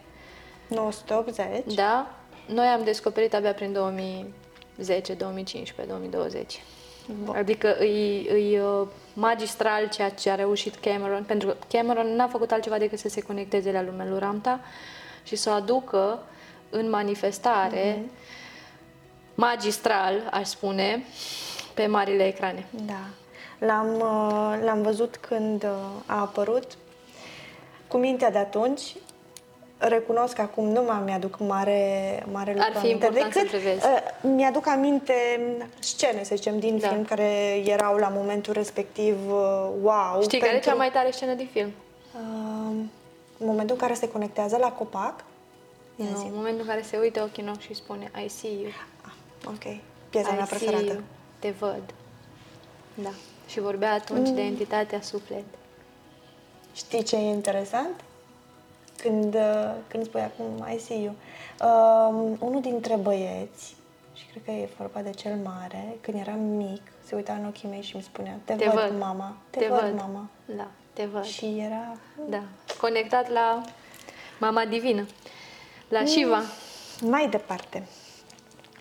980. da, noi am descoperit abia prin 2010, 2015, 2020. Bun. Adică îi, îi uh, magistral ceea ce a reușit Cameron, pentru că Cameron n-a făcut altceva decât să se conecteze la lumea lui Ramta și să o aducă în manifestare magistral, aș spune, pe marile ecrane. Da. L-am, uh, l-am văzut când uh, a apărut. Cu mintea de atunci, recunosc că acum nu mai mi-aduc mare, mare lucru fi aminte, important să decât prevezi. uh, mi-aduc aminte scene, să zicem, din Da. film care erau la momentul respectiv uh, wow. Știi care e cea mai tare scenă din film? Uh, în momentul în care se conectează la copac. Ia Nu, zi. în momentul în care se uită ochii în ochi și spune I see you, Ah, ok. Piesa mea I see preferată. you, te văd. Da. Și vorbea atunci Mm. de entitatea suflet. Știi ce e interesant? Când, uh, când spui acum I see you. Um, unul dintre băieți, și cred că e vorba de cel mare, când eram mic, se uita în ochii mei și îmi spunea Te, Te văd, văd. mama, te, Te văd, văd. mama. Da, te văd. Și era... Da. Conectat la mama divină. La Shiva Mai departe,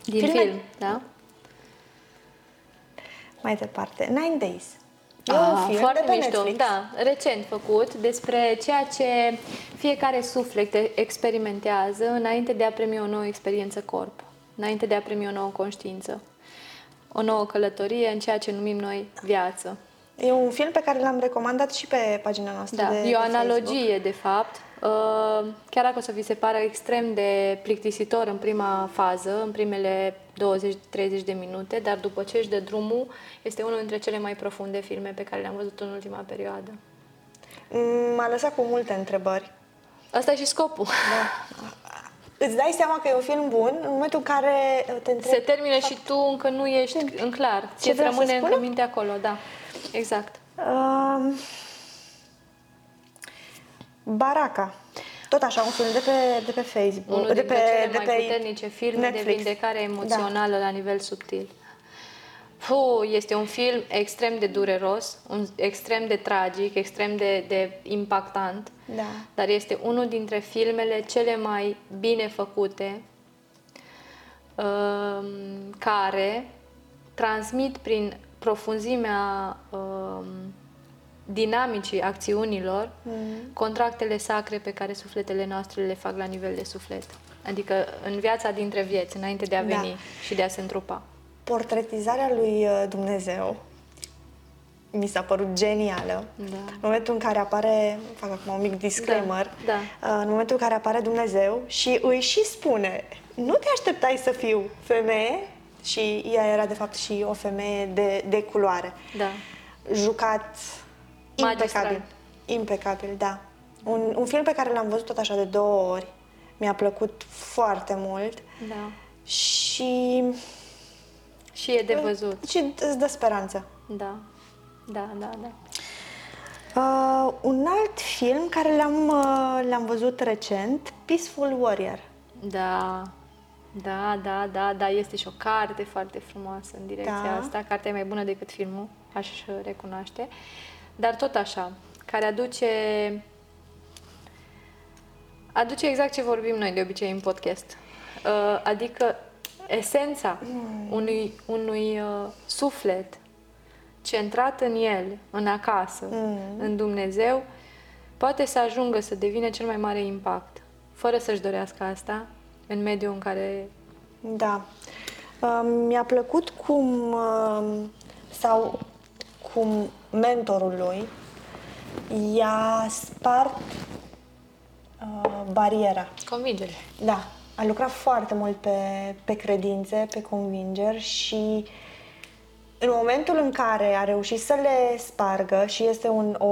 din Filme- film, da? mai departe. Nine Days. E Ah, un film foarte de pe mișto, Netflix. da, recent făcut, despre ceea ce fiecare suflet experimentează înainte de a primi o nouă experiență corp, înainte de a primi o nouă conștiință, o nouă călătorie în ceea ce numim noi viață. E un film pe care l-am recomandat și pe pagina noastră Da, de e o de Facebook. analogie, de fapt. Uh, Chiar dacă o să vi se pară extrem de plictisitor în prima fază, în primele 20-30 de minute, dar după ce își dă drumul, este unul dintre cele mai profunde filme pe care le-am văzut în ultima perioadă. Mm, M-a lăsat cu multe întrebări. Asta e și scopul. Da. Îți dai seama că e un film bun în momentul în care te întrebi... Se termină și tu încă nu ești în clar. Ce Ce vreau să rămâne încă spună? minte acolo, da. Exact. Um, Baraca. Tot așa, un film de pe, de pe Facebook. Unul de dintre pe, cele de mai pe puternice filme Netflix. de vindecare emoțională la nivel subtil. Puh, este un film extrem de dureros, un, extrem de tragic, extrem de, de impactant, Da. dar este unul dintre filmele cele mai bine făcute um, care transmit prin profunzimea um, dinamicii acțiunilor Mm. contractele sacre pe care sufletele noastre le fac la nivel de suflet. Adică în viața dintre vieți, înainte de a Da. veni și de a se întrupa. Portretizarea lui uh, Dumnezeu mi s-a părut genială. Da. În momentul în care apare, fac acum un mic disclaimer, Da, uh, în momentul în care apare Dumnezeu și îi și spune, nu te așteptai să fiu femeie, și ea era de fapt și o femeie de, de culoare. Da. Jucat Magistral. impecabil. Impecabil, da. Un, un film pe care l-am văzut tot așa de două ori. mi-a plăcut foarte mult Da. și, Și e de văzut. și îți dă speranță. Da. Da, da, da. Uh, un alt film care l-am, uh, l-am văzut recent, Peaceful Warrior. Da. Da, da, da, da, este și o carte foarte frumoasă în direcția Da. asta. Cartea e mai bună decât filmul, aș recunoaște. Dar tot așa, care aduce aduce exact ce vorbim noi de obicei în podcast. Uh, adică esența unui, unui uh, suflet centrat în el, în acasă, în Dumnezeu, poate să ajungă să devină cel mai mare impact, fără să-și dorească asta, în mediul în care... Da. Uh, mi-a plăcut cum uh, sau cum mentorul lui i-a spart uh, bariera. Convingere. Da, a lucrat foarte mult pe, pe credințe, pe convingeri și în momentul în care a reușit să le spargă și este un, o,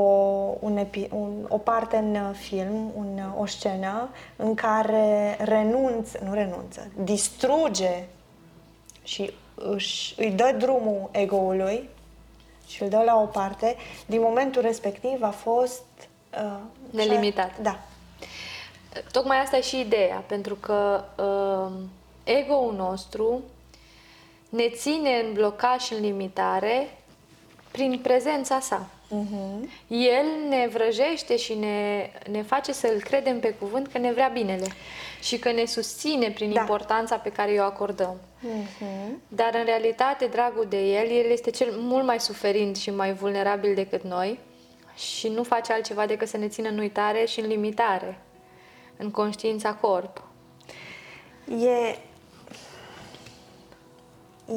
un epi, un, o parte în film, un, o scenă în care renunță, nu renunță, distruge și își, îi dă drumul ego-ului și îl dă la o parte, din momentul respectiv a fost... Uh, Nelimitat. Da, Tocmai asta e și ideea, pentru că uh, ego-ul nostru ne ține în blocaj și în limitare prin prezența sa. El ne vrăjește și ne, ne face să-l credem pe cuvânt că ne vrea binele și că ne susține prin Da. importanța pe care o acordăm. Dar în realitate, dragul de el, el este cel mult mai suferind și mai vulnerabil decât noi și nu face altceva decât să ne țină în uitare și în limitare, în conștiința corp. E,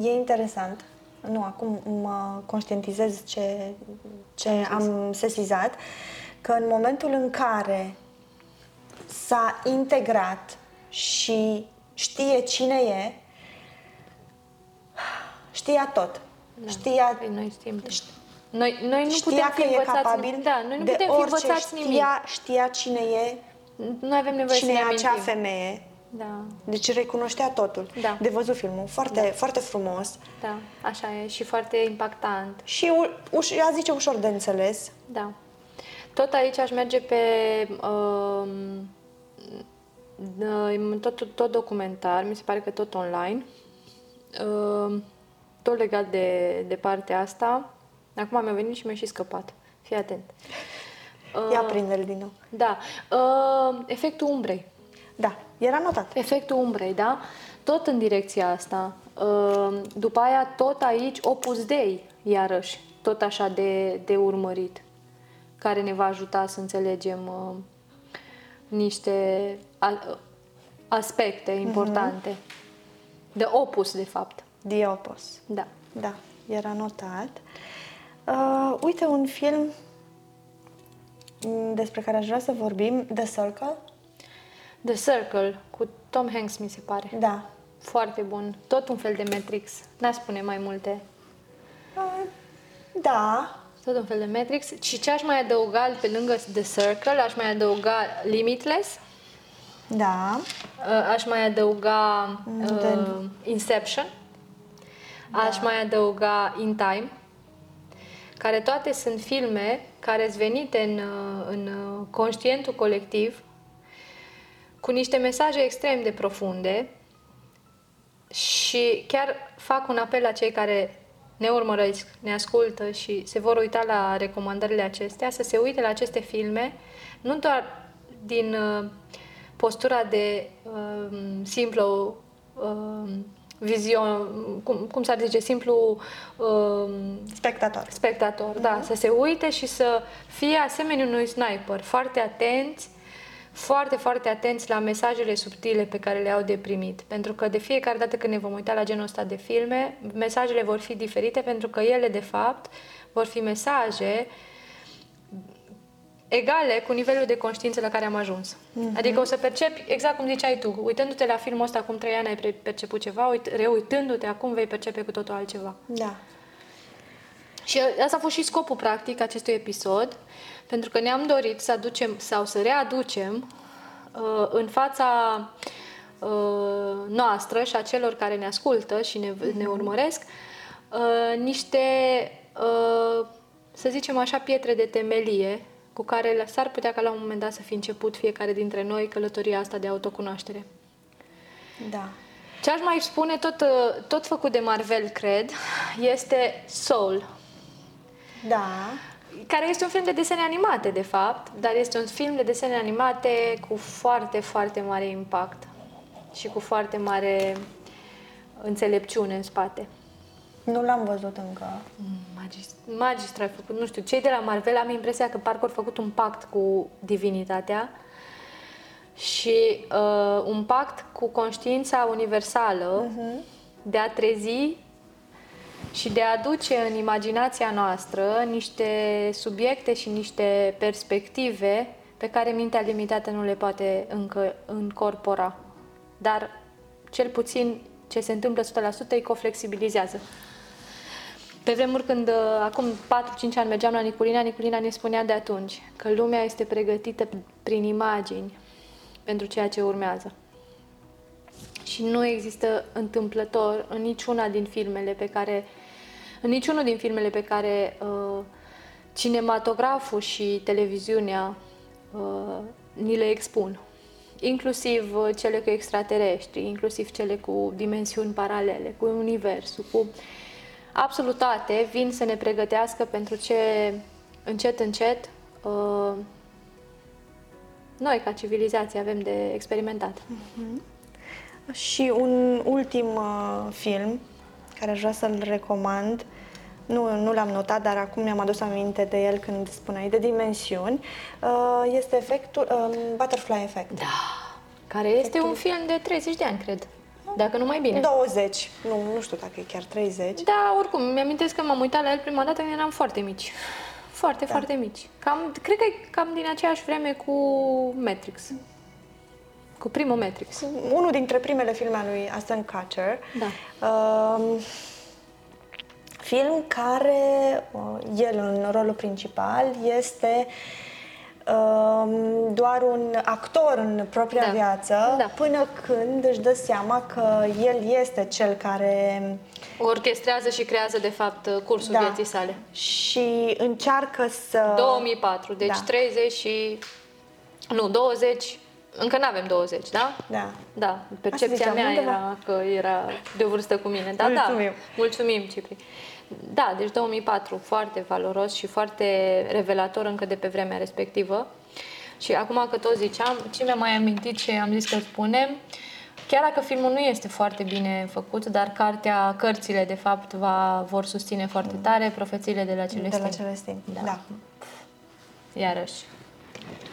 e interesant. Nu, acum mă conștientizez ce, ce am sesizat, că în momentul în care s-a integrat și știe cine e, știa tot. Știa, Păi noi știm. Noi, noi nu știa putem că fi e învățați, capabil da, noi nu de putem fi orice, învățați nimic. știa, știa cine e, Nu avem nevoie cine să e ne acea amintim. femeie. Da, Deci recunoștea totul. Da. De văzut filmul. Foarte, foarte frumos. da, așa e și foarte impactant. Și u- uș- ea zice ușor de înțeles. Da. Tot aici aș merge pe um, uh, tot, tot documentar, mi se pare că tot online, um, tot legat de, de partea asta. Acum mi-a venit și mi-a și scăpat. Fii atent. Ia prinde din nou. Da. Uh, efectul umbrei. Da, era notat. Efectul umbrei, da? Tot în direcția asta. Uh, După aia, tot aici, Opus Dei, iarăși, tot așa de, de urmărit, care ne va ajuta să înțelegem uh, niște a, aspecte importante. De opus, de fapt. Diopos. Da. Da, era notat. Uh, uite un film mm, despre care aș vrea să vorbim, The Circle. The Circle, cu Tom Hanks, mi se pare. Da. Foarte bun. Tot un fel de Matrix. N-aș spune mai multe. Uh, da, Tot un fel de Matrix. Și ce aș mai adăuga pe lângă The Circle? Aș mai adăuga Limitless. da, Uh, Aș mai adăuga uh, The- Inception. Aș mai adăuga In Time. Care toate sunt filme care sunt venite în, uh, în uh, conștientul colectiv cu niște mesaje extrem de profunde și chiar fac un apel la cei care ne urmăresc, ne ascultă și se vor uita la recomandările acestea, să se uite la aceste filme, nu doar din uh, postura de uh, simplu uh, vizion, cum, cum s-ar zice, simplu uh, spectator. spectator, da, să se uite și să fie asemenea unui sniper, foarte atenți, foarte, foarte atenți la mesajele subtile pe care le au de primit. Pentru că de fiecare dată când ne vom uita la genul ăsta de filme, mesajele vor fi diferite pentru că ele, de fapt, vor fi mesaje egale cu nivelul de conștiință la care am ajuns. Adică o să percepi, exact cum ziceai tu, uitându-te la filmul ăsta acum trei ani ai pre- perceput ceva, uit, reuitându-te acum vei percepe cu totul altceva. Da. Și asta a fost și scopul practic acestui episod, pentru că ne-am dorit să aducem sau să readucem uh, în fața uh, noastră și a celor care ne ascultă și ne, ne urmăresc uh, niște, uh, să zicem așa, pietre de temelie cu care s-ar putea ca la un moment dat să fi început fiecare dintre noi călătoria asta de autocunoaștere. Da. Ce aș mai spune, tot, uh, tot făcut de Marvel, cred, este Soul, Da. care este un film de desene animate, de fapt, dar este un film de desene animate cu foarte, foarte mare impact și cu foarte mare înțelepciune în spate. Nu l-am văzut încă. Magist- magistra a făcut, nu știu, cei de la Marvel am impresia că parcă au făcut un pact cu divinitatea și uh, un pact cu conștiința universală de a trezi și de a aduce în imaginația noastră niște subiecte și niște perspective pe care mintea limitată nu le poate încă încorpora. Dar cel puțin ce se întâmplă 100% îi coflexibilizează. Pe vremuri când, uh, acum 4-5 ani, mergeam la Niculina, Niculina ne spunea de atunci că lumea este pregătită prin imagini pentru ceea ce urmează. Și nu există întâmplător în niciuna din filmele pe care, în niciunul din filmele pe care uh, cinematograful și televiziunea uh, ni le expun. Inclusiv uh, cele cu extraterestri, inclusiv cele cu dimensiuni paralele, cu universul, cu absolut toate vin să ne pregătească pentru ce încet, încet uh, noi, ca civilizație, avem de experimentat. Și un ultim uh, film care aș vrea să-l recomand, nu, nu l-am notat, dar acum mi-am adus aminte de el când spuneai de dimensiuni, uh, este efectul, um, Butterfly Effect. Da. Care este un film de 30 de ani, cred. Dacă nu mai bine. 20, nu, nu știu dacă e chiar 30. Da, oricum, mi-amintesc că m-am uitat la el prima dată când eram foarte mici. Foarte, da. foarte mici. Cam, cred că e cam din aceeași vreme cu Matrix. Cu primul Matrix. Unul dintre primele filme ale lui Aston Kutcher. Da. Um, film care uh, el în rolul principal este um, doar un actor în propria Da. viață Da. până când își dă seama că el este cel care Orchestrează și creează, de fapt, cursul Da. vieții sale. și încearcă să 2004, deci Da. 30 și... Nu, 20... Încă nu avem 20, da? Da. Da, percepția ziceam, mea undeva. era că era de o vârstă cu mine. Da, Mulțumim. da. Mulțumim, Cipri. Da, deci 2004, foarte valoros și foarte revelator încă de pe vremea respectivă. Și acum că tot ziceam, ce mi-a mai amintit și am zis că spunem, chiar dacă filmul nu este foarte bine făcut, dar cartea, cărțile, de fapt, va, vor susține foarte tare profețiile de la Celestin. de la Celestin. Da. da. Iarăși.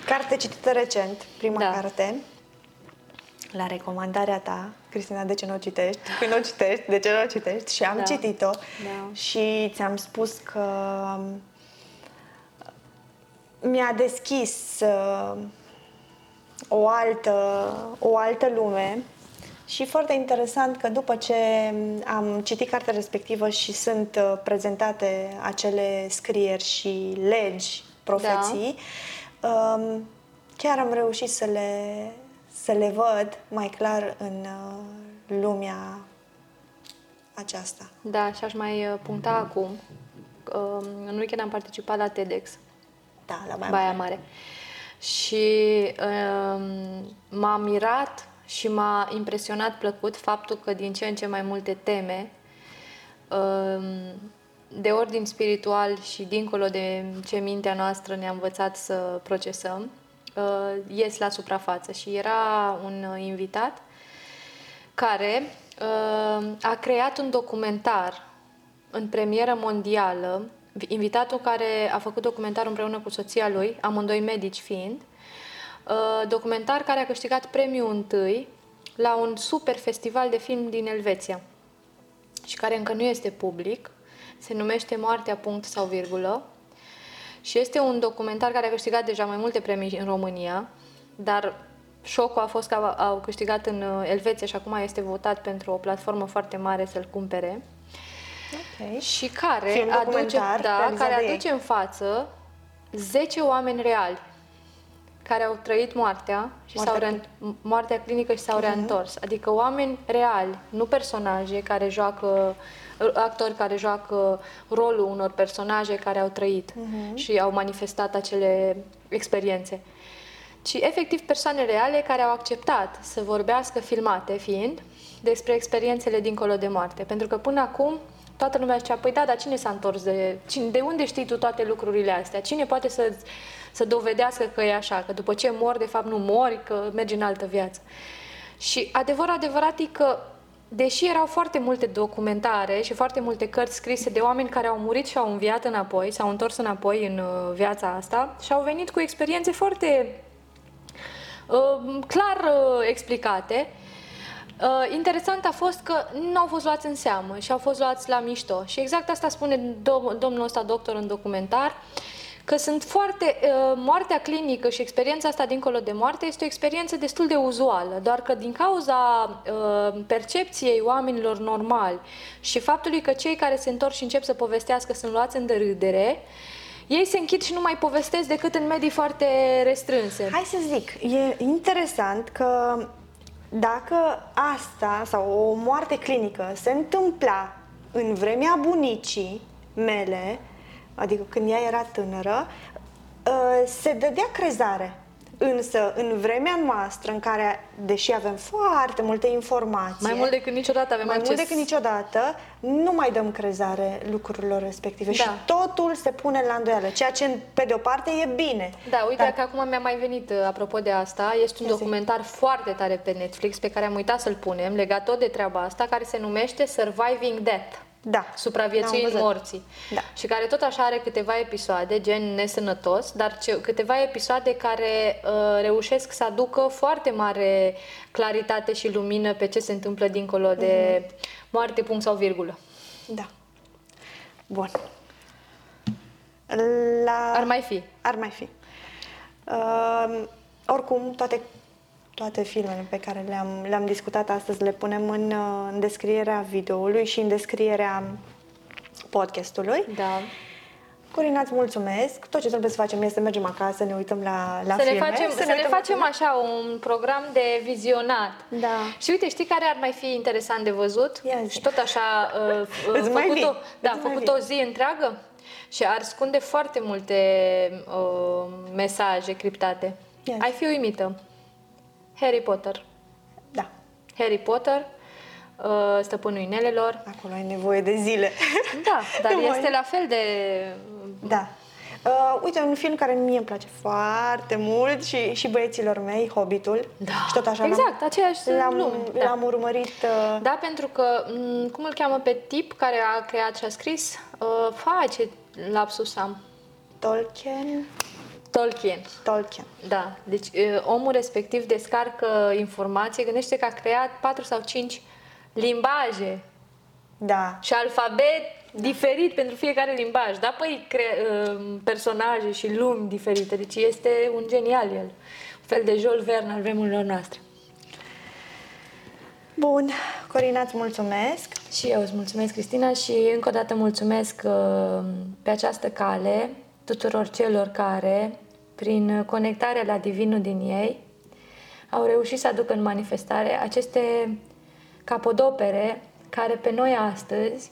Carte citită recent, prima Da. carte, la recomandarea ta, Cristina, de ce nu o citești? Când o citești, de ce nu o citești? Și am Da. citit-o Da. și ți-am spus că mi-a deschis uh, o altă, o altă lume și foarte interesant că după ce am citit cartea respectivă și sunt uh, prezentate acele scrieri și legi, profeții, um, chiar am reușit să le, să le văd mai clar în uh, lumea aceasta. Da, și aș mai uh, puncta acum. Um, În weekend am participat la TEDx, Da, la Baia, Baia Mare. Și um, m-a mirat și m-a impresionat plăcut faptul că din ce în ce mai multe teme um, de ordin spiritual și dincolo de ce mintea noastră ne-a învățat să procesăm, uh, ies la suprafață. Și era un uh, invitat care uh, a creat un documentar în premieră mondială, invitatul care a făcut documentarul împreună cu soția lui, amândoi medici fiind, uh, documentar care a câștigat premiul întâi la un super festival de film din Elveția și care încă nu este public, se numește Moartea punct sau virgulă și este un documentar care a câștigat deja mai multe premii în România, dar șocul a fost că au- au câștigat în uh, Elveția și acum este votat pentru o platformă foarte mare să-l cumpere Ok. și care Film aduce, documentar da, realizat care de ei. aduce în față 10 oameni reali care au trăit moartea și Moartea s-au re- moartea clinică și s-au reîntors. Adică oameni reali, nu personaje care joacă actori care joacă rolul unor personaje care au trăit și au manifestat acele experiențe. Ci efectiv persoane reale care au acceptat să vorbească filmate fiind despre experiențele dincolo de moarte. Pentru că până acum toată lumea zicea, păi da, dar cine s-a întors de... Cine, de unde știi tu toate lucrurile astea? Cine poate să, să dovedească că e așa, că după ce mor, de fapt nu mori, că mergi în altă viață? Și adevăr adevărat e că deși erau foarte multe documentare și foarte multe cărți scrise de oameni care au murit și au înviat înapoi, s-au întors înapoi în uh, viața asta și au venit cu experiențe foarte uh, clar uh, explicate, Uh, interesant a fost că nu au fost luați în seamă și au fost luați la mișto. Și exact asta spune dom- domnul ăsta doctor în documentar, că sunt foarte... Uh, moartea clinică și experiența asta dincolo de moarte este o experiență destul de uzuală, doar că din cauza uh, percepției oamenilor normali și faptului că cei care se întorc și încep să povestească sunt luați în derâdere, ei se închid și nu mai povestesc decât în medii foarte restrânse. Hai să zic, e interesant că dacă asta sau o moarte clinică se întâmpla în vremea bunicii mele, adică când ea era tânără, ă, se dădea crezare. Însă, în vremea noastră, în care, deși avem foarte multe informații, Mai mult decât niciodată avem mai acces. mult decât niciodată, nu mai dăm crezare lucrurilor respective Da. și totul se pune la îndoială, ceea ce pe de o parte e bine. Da, uite Dar- că acum mi-a mai venit, uh, apropo de asta, este un Ia zi. documentar foarte tare pe Netflix pe care am uitat să-l punem, legat tot de treaba asta, care se numește Surviving Death. Da. L-am Supraviețuind văzut. morții. Da. Și care tot așa are câteva episoade, gen nesănătos, dar ce, câteva episoade care uh, reușesc să aducă foarte mare claritate și lumină pe ce se întâmplă dincolo de Mhm. moarte, punct sau virgulă. Da. Bun. La... Ar mai fi. Ar mai fi. Uh, oricum, toate, toate filmele pe care le-am, le-am discutat astăzi le punem în, uh, în descrierea videoului și în descrierea podcastului. Da. Corina, îți mulțumesc. Tot ce trebuie să facem este să mergem acasă, să ne uităm la, la să ne filme. facem, să ne uităm facem la așa un program de vizionat. Da. Și uite, știi care ar mai fi interesant de văzut? Ia zi. Și tot așa uh, uh, Îți mai făcut, vii. o, da, Îți mai făcut vii. o zi întreagă și ar ascunde foarte multe uh, mesaje criptate. Ia zi. Ai fi uimită. Harry Potter. Da. Harry Potter, uh, Stăpânul Inelelor. Acolo ai nevoie de zile. Da, dar Nu mai- este la fel de... Da. Uh, uite, un film care mie îmi place foarte mult și, și băieților mei, Hobbitul. Da, Și tot așa exact, l-am, aceeași l-am, lume, da. l-am urmărit. Uh, Da, pentru că, m, cum îl cheamă pe tip care a creat și a scris? Uh, face lapsus am. Tolkien. Tolkien. Tolkien. Da, deci uh, omul respectiv descarcă informație, gândește că a creat patru sau cinci limbaje Da. și alfabet diferit pentru fiecare limbaj. Da, păi cre- uh, personaje și lumi diferite, deci este un genial el. Un fel de Jules Verne al vremurilor noastre. Bun. Corina, îți mulțumesc. Și eu îți mulțumesc, Cristina, și încă o dată mulțumesc uh, pe această cale tuturor celor care, prin conectarea la Divinul din ei, au reușit să aducă în manifestare aceste capodopere care pe noi astăzi,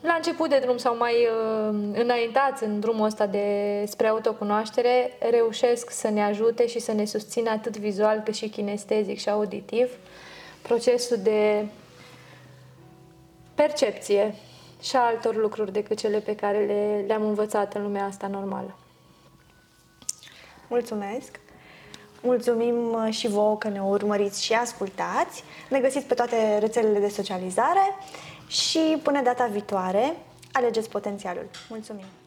la început de drum sau mai uh, înaintați în drumul ăsta de spre autocunoaștere, reușesc să ne ajute și să ne susțină atât vizual cât și kinestezic și auditiv procesul de percepție și a altor lucruri decât cele pe care le, le-am învățat în lumea asta normală. Mulțumesc. Mulțumim uh, și vouă că ne urmăriți și ascultați. Ne găsiți pe toate rețelele de socializare și până data viitoare, alegeți potențialul. Mulțumim!